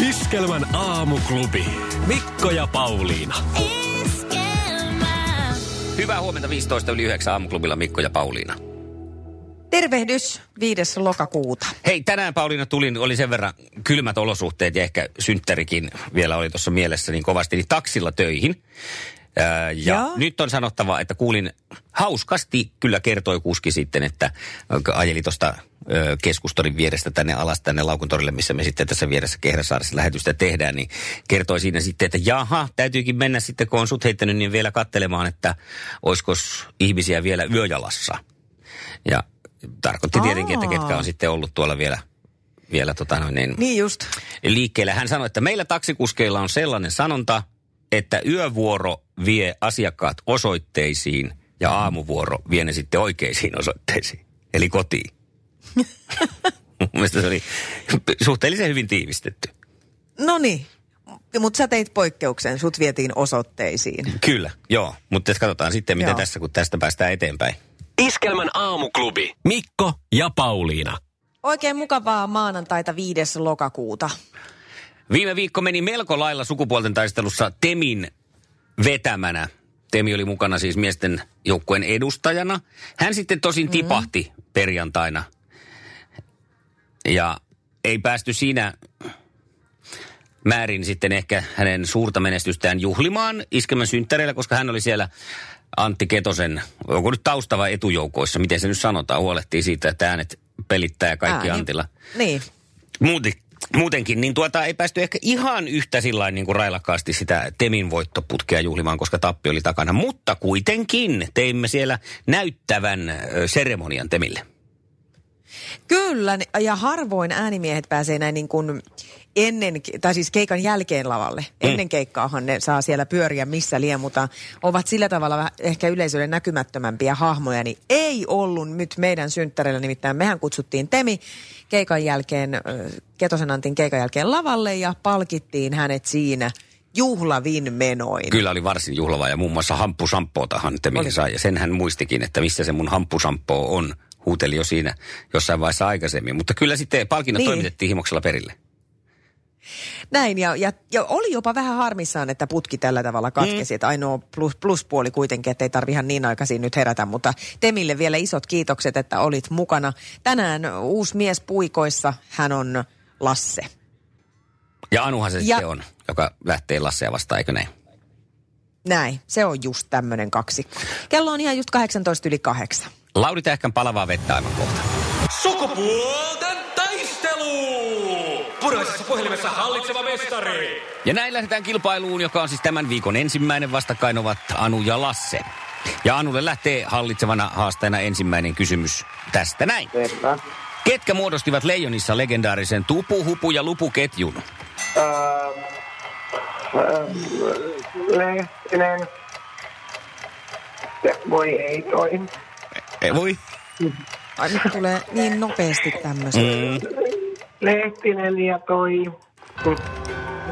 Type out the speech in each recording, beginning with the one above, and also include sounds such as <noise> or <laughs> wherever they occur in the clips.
Iskelmän aamuklubi. Mikko ja Pauliina. Hyvää huomenta 15 yli 9 aamuklubilla Mikko ja Pauliina. Tervehdys 5. lokakuuta. Hei, tänään Pauliina tulin, oli sen verran kylmät olosuhteet ja ehkä synttärikin vielä oli tuossa mielessä niin kovasti, niin taksilla töihin. Ja Joo. nyt on sanottava, että kuulin hauskasti, kyllä kertoi kuski sitten, että ajeli tuosta keskustorin vierestä tänne alas tänne Laukuntorille, missä me sitten tässä vieressä Kehräsaaressa lähetystä tehdään, niin kertoi siinä sitten, että jaha, täytyykin mennä sitten, kun on sut heittänyt, niin vielä kattelemaan, että olisiko ihmisiä vielä yöjalassa. Ja tarkoitti tietenkin, että ketkä on sitten ollut tuolla vielä, vielä tota noin, niin, Niin just. liikkeellä. Hän sanoi, että meillä taksikuskeilla on sellainen sanonta, että yövuoro vie asiakkaat osoitteisiin ja aamuvuoro vie ne sitten oikeisiin osoitteisiin, eli kotiin. <laughs> Mun mielestä se oli suhteellisen hyvin tiivistetty. No niin. Mutta sä teit poikkeuksen, sut vietiin osoitteisiin. Kyllä, joo. Mutta katsotaan sitten, miten Joo. tässä, kun tästä päästään eteenpäin. Iskelmän aamuklubi. Mikko ja Pauliina. Oikein mukavaa maanantaita 5. lokakuuta. Viime viikko meni melko lailla sukupuolten taistelussa Temin vetämänä. Temi oli mukana siis miesten joukkueen edustajana. Hän sitten tosin tipahti perjantaina. Ja ei päästy siinä määrin sitten ehkä hänen suurta menestystään juhlimaan iskemän synttäreillä, koska hän oli siellä Antti Ketosen, onko nyt tausta vai etujoukoissa, miten se nyt sanotaan, huolehtii siitä, että äänet pelittää kaikki Ääni. Antilla. Niin. Muuten, muutenkin, niin tuota ei päästy ehkä ihan yhtä sillä niin kuin railakkaasti sitä Temin voittoputkea juhlimaan, koska tappi oli takana. Mutta kuitenkin teimme siellä näyttävän seremonian Temille. Kyllä, ja harvoin äänimiehet pääsee näin niin kuin ennen, tai siis keikan jälkeen lavalle. Ennen keikkaahan ne saa siellä pyöriä missä lie, mutta ovat sillä tavalla ehkä yleisölle näkymättömämpiä hahmoja, niin ei ollut nyt meidän synttärillä, nimittäin mehän kutsuttiin Temi keikan jälkeen, Ketosen Antin keikan jälkeen lavalle ja palkittiin hänet siinä juhlavin menoin. Kyllä oli varsin juhlava ja muun muassa hamppusamppootahan Temi Oli. sai. Ja sen hän muistikin, että missä se mun hamppusamppoo on. Huuteli jo siinä jossain vaiheessa aikaisemmin. Mutta kyllä sitten palkinnot Niin. toimitettiin himoksella perille. Näin, ja, ja, ja oli jopa vähän harmissaan, että putki tällä tavalla katkesi. Mm. Että ainoa plus, pluspuoli kuitenkin, että ei tarvi ihan niin aikaisin nyt herätä. Mutta Temille vielä isot kiitokset, että olit mukana. Tänään uusi mies puikoissa, hän on Lasse. Ja Anuhan se Ja- sitten on, joka lähtee Lasseja vastaan, eikö näin? Näin, se on just tämmöinen kaksikko. Kello on ihan just 18 yli kahdeksan. Lauri Tähkän palavaa vettä aivan kohta. Sukupuolten taistelu! Puraisessa puhelimessa hallitseva mestari. Ja näin lähdetään kilpailuun, joka on siis tämän viikon ensimmäinen. Vastakkain ovat Anu ja Lasse. Ja Anulle lähtee hallitsevana haastajana ensimmäinen kysymys tästä näin. Sepä. Ketkä muodostivat Leijonissa legendaarisen tupu, hupu ja lupuketjun? Öö, öö, Lehtinen. Voi ei toi. Ei voi. Ai nyt tulee niin nopeasti tämmöistä. Mm. Lehtinen ja toi.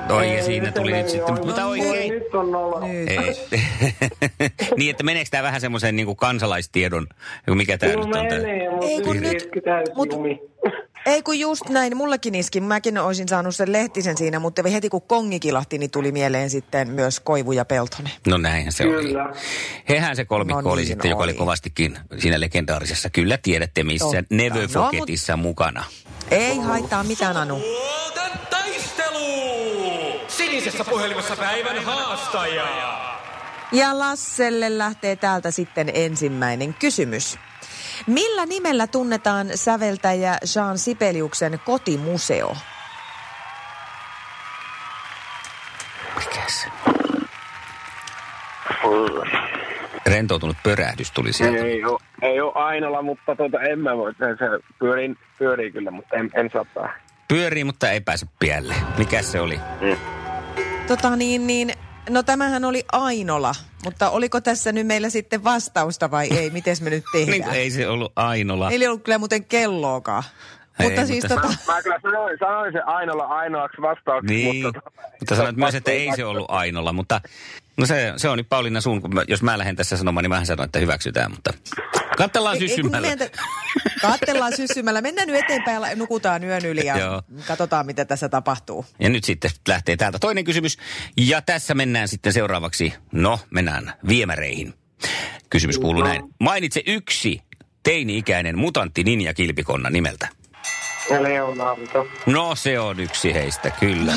Toi ja Ei, siinä tuli nyt sitten, mutta Voi, oikein. Nyt on nolla. Nyt. Ei. <laughs> niin, että meneekö tämä vähän semmoisen niin kuin kansalaistiedon, mikä tämä Kyllä nyt on? Tää? menee, mutta Ei, kun nyt mut-. <laughs> Ei kun just näin, mullekin iski. Mäkin olisin saanut sen lehtisen siinä, mutta heti kun kongi kilahti, niin tuli mieleen sitten myös Koivu ja Peltonen. No näinhän se Kyllä. oli. Hehän se kolmikko No oli niin sitten, joka oli oli. kovastikin siinä legendaarisessa. Kyllä tiedätte missä. Never No, Forgetissa mukana. Ei haittaa mitään, Anu. Sukupuolten taistelu! Sinisessä puhelimessa päivän haastaja. Ja Lasselle lähtee täältä sitten ensimmäinen kysymys. Millä nimellä tunnetaan säveltäjä Jean Sibeliuksen kotimuseo? Mikä se? Rentoutunut pörähdys tuli sieltä. Ei ole, ei ole Ainola, mutta tuota, en mä voi. Se, se pyörii, pyörii kyllä, mutta en, en saa päähän. Pyörii, mutta ei pääse pielle. Mikä se oli? Tota niin, niin, no tämähän oli Ainola, mutta oliko tässä nyt meillä sitten vastausta vai ei? Miten me nyt <laughs> Niin, tehdään? ei se ollut Ainola. Ei ollut kyllä muuten kelloakaan. Ei, mutta siis mutta- tota, Mä kyllä sanoin, sanoin sen ainoalla ainoaksi vastaukseksi, Niin, mutta... mutta sanoit myös, että ei se ollut Ainola, mutta no se, se on nyt Pauliina sun, kun mä, jos mä lähden tässä sanomaan, niin mähän sanon, että hyväksytään, mutta katsellaan Ei- ei kun syssymällä. syssymällä. Mennään nyt eteenpäin ja nukutaan yön yli ja Joo. katsotaan, mitä tässä tapahtuu. Ja nyt sitten lähtee täältä toinen kysymys. Ja tässä mennään sitten seuraavaksi, no mennään viemäreihin. Kysymys kuuluu näin. Mainitse yksi teini-ikäinen mutantti ninja kilpikonna nimeltä. Leonardo. No se on yksi heistä, kyllä.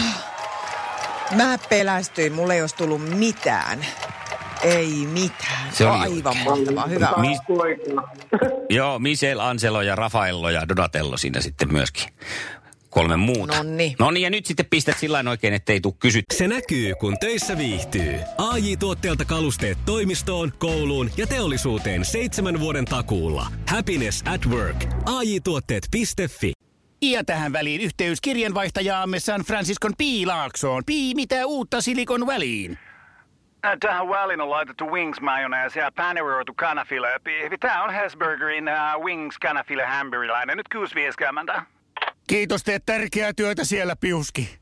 Mä pelästyin, mulle ei olisi tullut mitään. Ei mitään. Se oli Aivan mahtavaa, hyvä. Mi- <laughs> Joo, Michel, Angelo ja Raffaello ja Donatello siinä sitten myöskin. Kolme muuta. Nonni. No niin, ja nyt sitten pistät sillä oikein, ettei tule kysytty. Se näkyy, kun töissä viihtyy. ai tuotteelta kalusteet toimistoon, kouluun ja teollisuuteen seitsemän vuoden takuulla. Happiness at work. ai tuotteetfi Ja tähän väliin yhteys kirjanvaihtajaamme San Franciscon Piilaaksoon. Pii, mitä uutta Silikon väliin? Äh, Tähän väliin on laitettu wings mayonnaise ja paneroitu kanafila. Tämä on Hesburgerin uh, wings kanafila hamburilainen. Nyt 6.50. Kiitos, teet tärkeää työtä siellä, Piuski.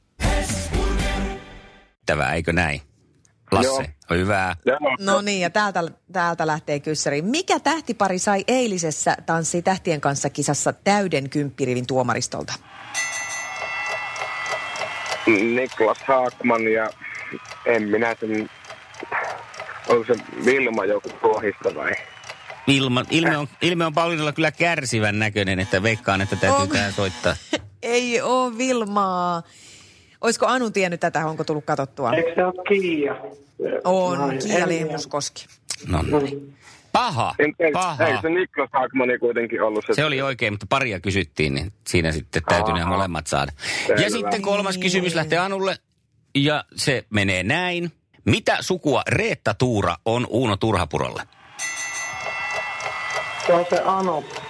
Tävää, eikö näin? Lasse, Joo. hyvä. Joo, No niin, ja täältä, täältä lähtee kyssäri. Mikä tähtipari sai eilisessä Tanssi tähtien kanssa kisassa täyden kymppirivin tuomaristolta? Niklas Haakman ja en minä sen... Onko se Vilma joku pohjista vai? Ilma, ilme, on, ilme on Pauliinalla kyllä kärsivän näköinen, että veikkaan, että täytyy On. tähän soittaa. <laughs> Ei oo Vilmaa. Olisiko Anu tiennyt tätä, onko tullut katsottua? Eikö se ole Kiia? On, Noin, Kiia Lehmuskoski. No niin. Paha, En, ei, paha. Eikö se Niklas Haakmani kuitenkin ollut se? Se oli oikein, mutta paria kysyttiin, niin siinä sitten täytyy ne molemmat saada. Selvä. Ja sitten kolmas Niin. kysymys lähtee Anulle, ja se menee näin. Mitä sukua Reetta Tuura on Uuno Turhapurolle? Se on se Anoppi.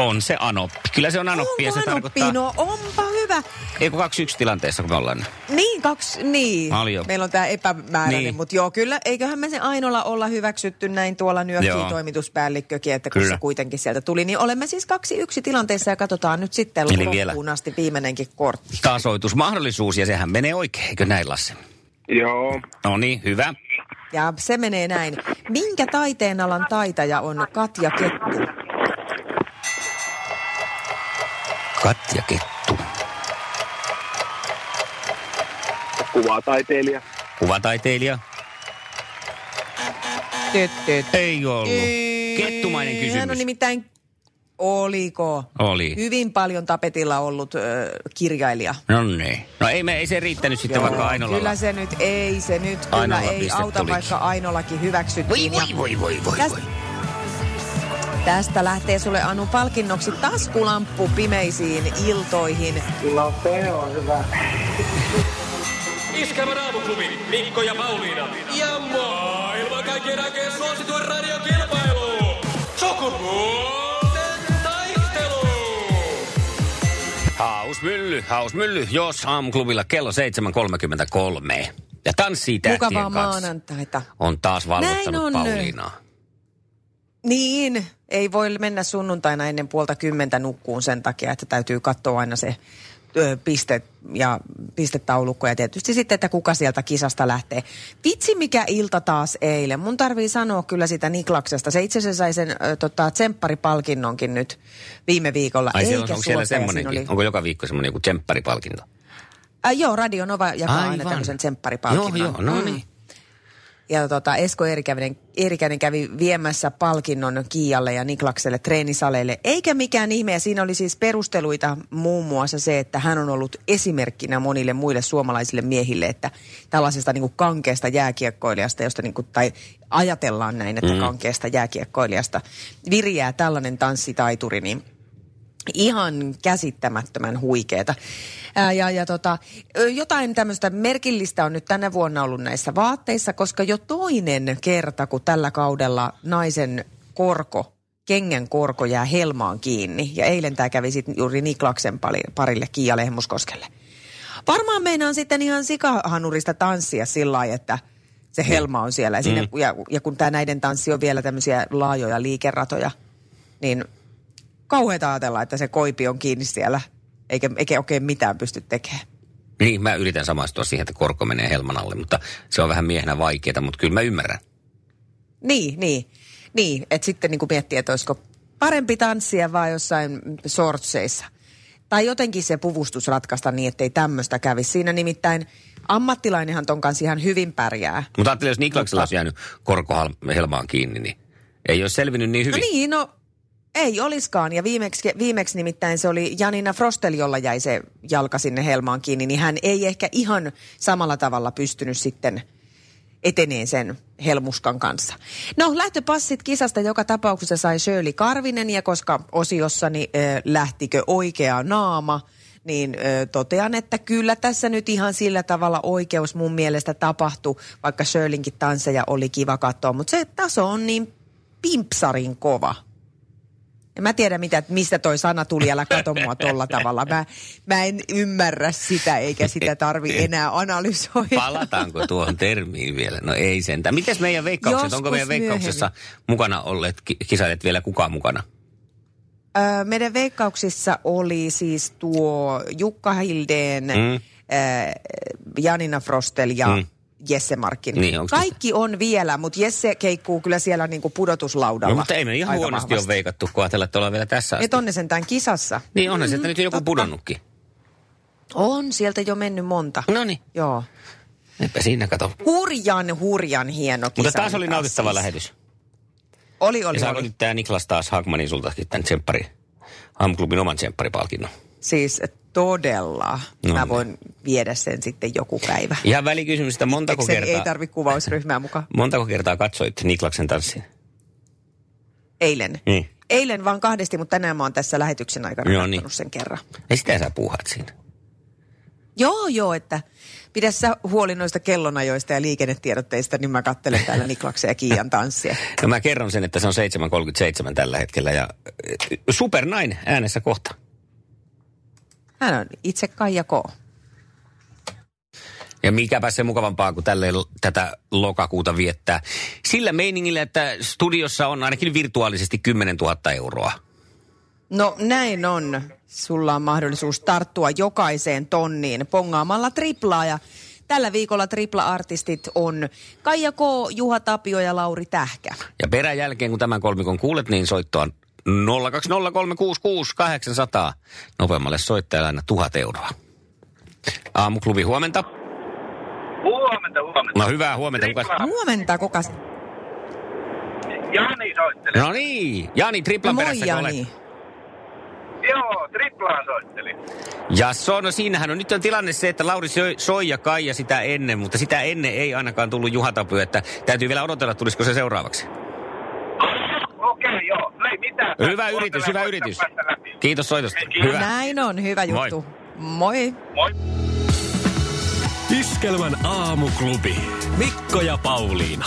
On se Anoppi. Kyllä se on Anoppi, ja se Onko Anoppi? tarkoittaa... No onpa hyvä. Eikö kaksi yksi tilanteessa, kun me ollaan? Niin, kaksi, niin. Paljon. Meillä on tämä epämääräinen, Niin. mutta joo, kyllä, eiköhän me se Ainola olla hyväksytty näin tuolla nyökkiin toimituspäällikkökin, että kun Kyllä. se kuitenkin sieltä tuli, niin olemme siis kaksi yksi tilanteessa ja katsotaan nyt sitten Eli loppuun vielä. asti viimeinenkin kortti. Tasoitusmahdollisuus, ja sehän menee oikein, eikö näin Lasse? Joo. No niin, hyvä. Ja se menee näin. Minkä taiteenalan taitaja on Katja Kettu? Katja Kettu. Kuvataiteilija. Kuvataiteilija. Tyt, tyt. Ei ollut. Kettumainen Hän on kysymys. nimittäin, oliko? Oli. Hyvin paljon tapetilla ollut ö, kirjailija. No niin. No ei, me, ei se riittänyt sitten vaikka Ainolalla. Kyllä se nyt, ei se nyt kyllä Ainola ei auta, tulikin. vaikka Ainolakin hyväksyttiin. Voi, voi, voi, voi, voi, Tästä, voi. Tästä lähtee sulle Anu palkinnoksi taskulamppu pimeisiin iltoihin. No se on hyvä. Iskävä raamuklubi, Mikko ja Pauliina. Ja maailman kaikkien aikeen suosituen radiokilpailu. Sukupuolten taistelu. Hausmylly, hausmylly, jos aamuklubilla kello 7.33. Ja tanssii tähtien Mukavaa kanssa. maanantaita. On taas valvottanut. Pauliinaa. Niin, ei voi mennä sunnuntaina ennen puolta kymmentä nukkuun sen takia, että täytyy katsoa aina se piste ja pistetaulukko ja tietysti sitten, että kuka sieltä kisasta lähtee. Vitsi mikä ilta taas eilen. Mun tarvii sanoa kyllä sitä Niklaksesta. Se itse asiassa sai sen ö, tota, tsempparipalkinnonkin nyt viime viikolla. Ai siellä on, onko siellä semmoinenkin? Oli... Onko joka viikko semmoinen joku tsemppäripalkinto? Äh, joo, Radio Nova jakaa Aivan. aina tämmöisen tsempparipalkinnon. Joo, joo, no Mm. Ja tota, Esko Eerikäinen, Eerikäinen kävi viemässä palkinnon Kiialle ja Niklakselle treenisaleille. Eikä mikään ihme, ja siinä oli siis perusteluita muun muassa se, että hän on ollut esimerkkinä monille muille suomalaisille miehille, että tällaisesta niin kuin kankeasta jääkiekkoilijasta, josta niin kuin, tai ajatellaan näin, että mm. kankeasta jääkiekkoilijasta viriää tällainen tanssitaituri, niin ihan käsittämättömän huikeeta. Ää, ja, ja tota, jotain tämmöistä merkillistä on nyt tänä vuonna ollut näissä vaatteissa, koska jo toinen kerta, kun tällä kaudella naisen korko, kengän korko jää helmaan kiinni. Ja eilen tämä kävi sitten juuri Niklaksen parille Kiia Lehmuskoskelle. Varmaan meinaan sitten ihan sikahanurista tanssia sillä lailla, että se helma on siellä. Ja, siinä, Mm. ja, ja kun tämä näiden tanssi on vielä tämmöisiä laajoja liikeratoja, niin kauheeta ajatella, että se koipi on kiinni siellä, eikä, eikä oikein mitään pysty tekemään. Niin, mä yritän samaistua siihen, että korko menee helman alle, mutta se on vähän miehenä vaikeaa, mutta kyllä mä ymmärrän. Niin, niin. Niin, että sitten niin kuin miettii, että olisiko parempi tanssia vai jossain sortseissa. Tai jotenkin se puvustus ratkaista niin, ettei tämmöistä kävisi. Siinä nimittäin ammattilainenhan ton kanssa ihan hyvin pärjää. Mutta ajattelin, jos Niklaksella olisi jäänyt korko helmaan kiinni, niin ei olisi selvinnyt niin No hyvin. niin, no ei oliskaan. Ja viimeksi, viimeksi nimittäin se oli Janina Frostel, jolla jäi se jalka sinne helmaan kiinni, niin hän ei ehkä ihan samalla tavalla pystynyt sitten eteneen sen helmuskan kanssa. No lähtöpassit kisasta joka tapauksessa sai Shirley Karvinen ja koska osiossani äh, lähtikö oikea naama, niin ö, totean, että kyllä tässä nyt ihan sillä tavalla oikeus mun mielestä tapahtui, vaikka Shirlinkin tansseja oli kiva katsoa, mutta se taso on niin pimpsarin kova. En mä tiedä, mitä, mistä toi sana tuli, älä kato mua tolla tavalla. Mä, mä en ymmärrä sitä, eikä sitä tarvi enää analysoida. Palataanko tuohon termiin vielä? No ei sentään. Mites meidän veikkaukset? Joskus Onko meidän veikkauksessa mukana olleet ki- kisailijat vielä kukaan mukana? Öö, meidän veikkauksissa oli siis tuo Jukka Hildeen, mm. öö, Janina Frostel ja mm. Jesse Markkin. Niin, Kaikki on vielä, mutta Jesse keikkuu kyllä siellä niinku pudotuslaudalla. No, mutta ei me ihan huonosti vahvasti. ole veikattu, kun ajatellaan, että ollaan vielä tässä asti. Et on ne sentään kisassa. Niin onhan sieltä nyt joku totta. pudonnutkin. On, sieltä jo mennyt monta. No niin, Joo. eipä siinä kato. Hurjan, hurjan hieno kisa. Mutta taas oli nautittava siis. lähetys. Oli, Ja oli, saako oli. nyt tämä Niklas taas Hagmanin sultakin tämän tsemppari, aamuklubin oman tsempparipalkinnon? Siis todella. No Mä voin viedä sen sitten joku päivä. Ihan välikysymys, että montako Ekseni kertaa, ei tarvi kuvausryhmää mukaan. <laughs> montako kertaa katsoit Niklaksen tanssin? Eilen. Niin. Eilen vaan kahdesti, mutta tänään mä oon tässä lähetyksen aikana Joo, niin. sen kerran. Ei sitä sä puuhat siinä. Joo, joo, että pidä sä huoli noista kellonajoista ja liikennetiedotteista, niin mä kattelen täällä <laughs> Niklaksen ja Kiian tanssia. No mä kerron sen, että se on 7.37 tällä hetkellä ja äh, Super Nine äänessä kohta. Hän on itse Kaija K. Ja mikäpä se mukavampaa kuin tälle, tätä lokakuuta viettää. Sillä meiningillä, että studiossa on ainakin virtuaalisesti 10 000 euroa. No näin on. Sulla on mahdollisuus tarttua jokaiseen tonniin pongaamalla triplaa ja tällä viikolla tripla-artistit on Kaija K, Juha Tapio ja Lauri Tähkä. Ja perän jälkeen, kun tämän kolmikon kuulet, niin soittoa 020366800. Nopeammalle soittajalle aina 1000 euroa. Aamuklubi, huomenta. Huomenta, huomenta. No hyvää huomenta. Kukas? Huomenta, kuka? Jani soitteli. No niin, Jani triplan Moi perässä kun olet. Jani. Joo, triplaan soitteli. Ja so, no siinähän on nyt on tilanne se, että Lauri soi, soi ja Kaija sitä ennen, mutta sitä ennen ei ainakaan tullut Juha Tapio, että täytyy vielä odotella, tulisiko se seuraavaksi. Okei, okay, joo. Ei mitään. Hyvä yritys, hyvä yritys. Kiitos soitosta. Kiitos. Hyvä. Näin on, hyvä Moi. juttu. Moi. Moi. Iskelmän aamuklubi. Mikko ja Pauliina.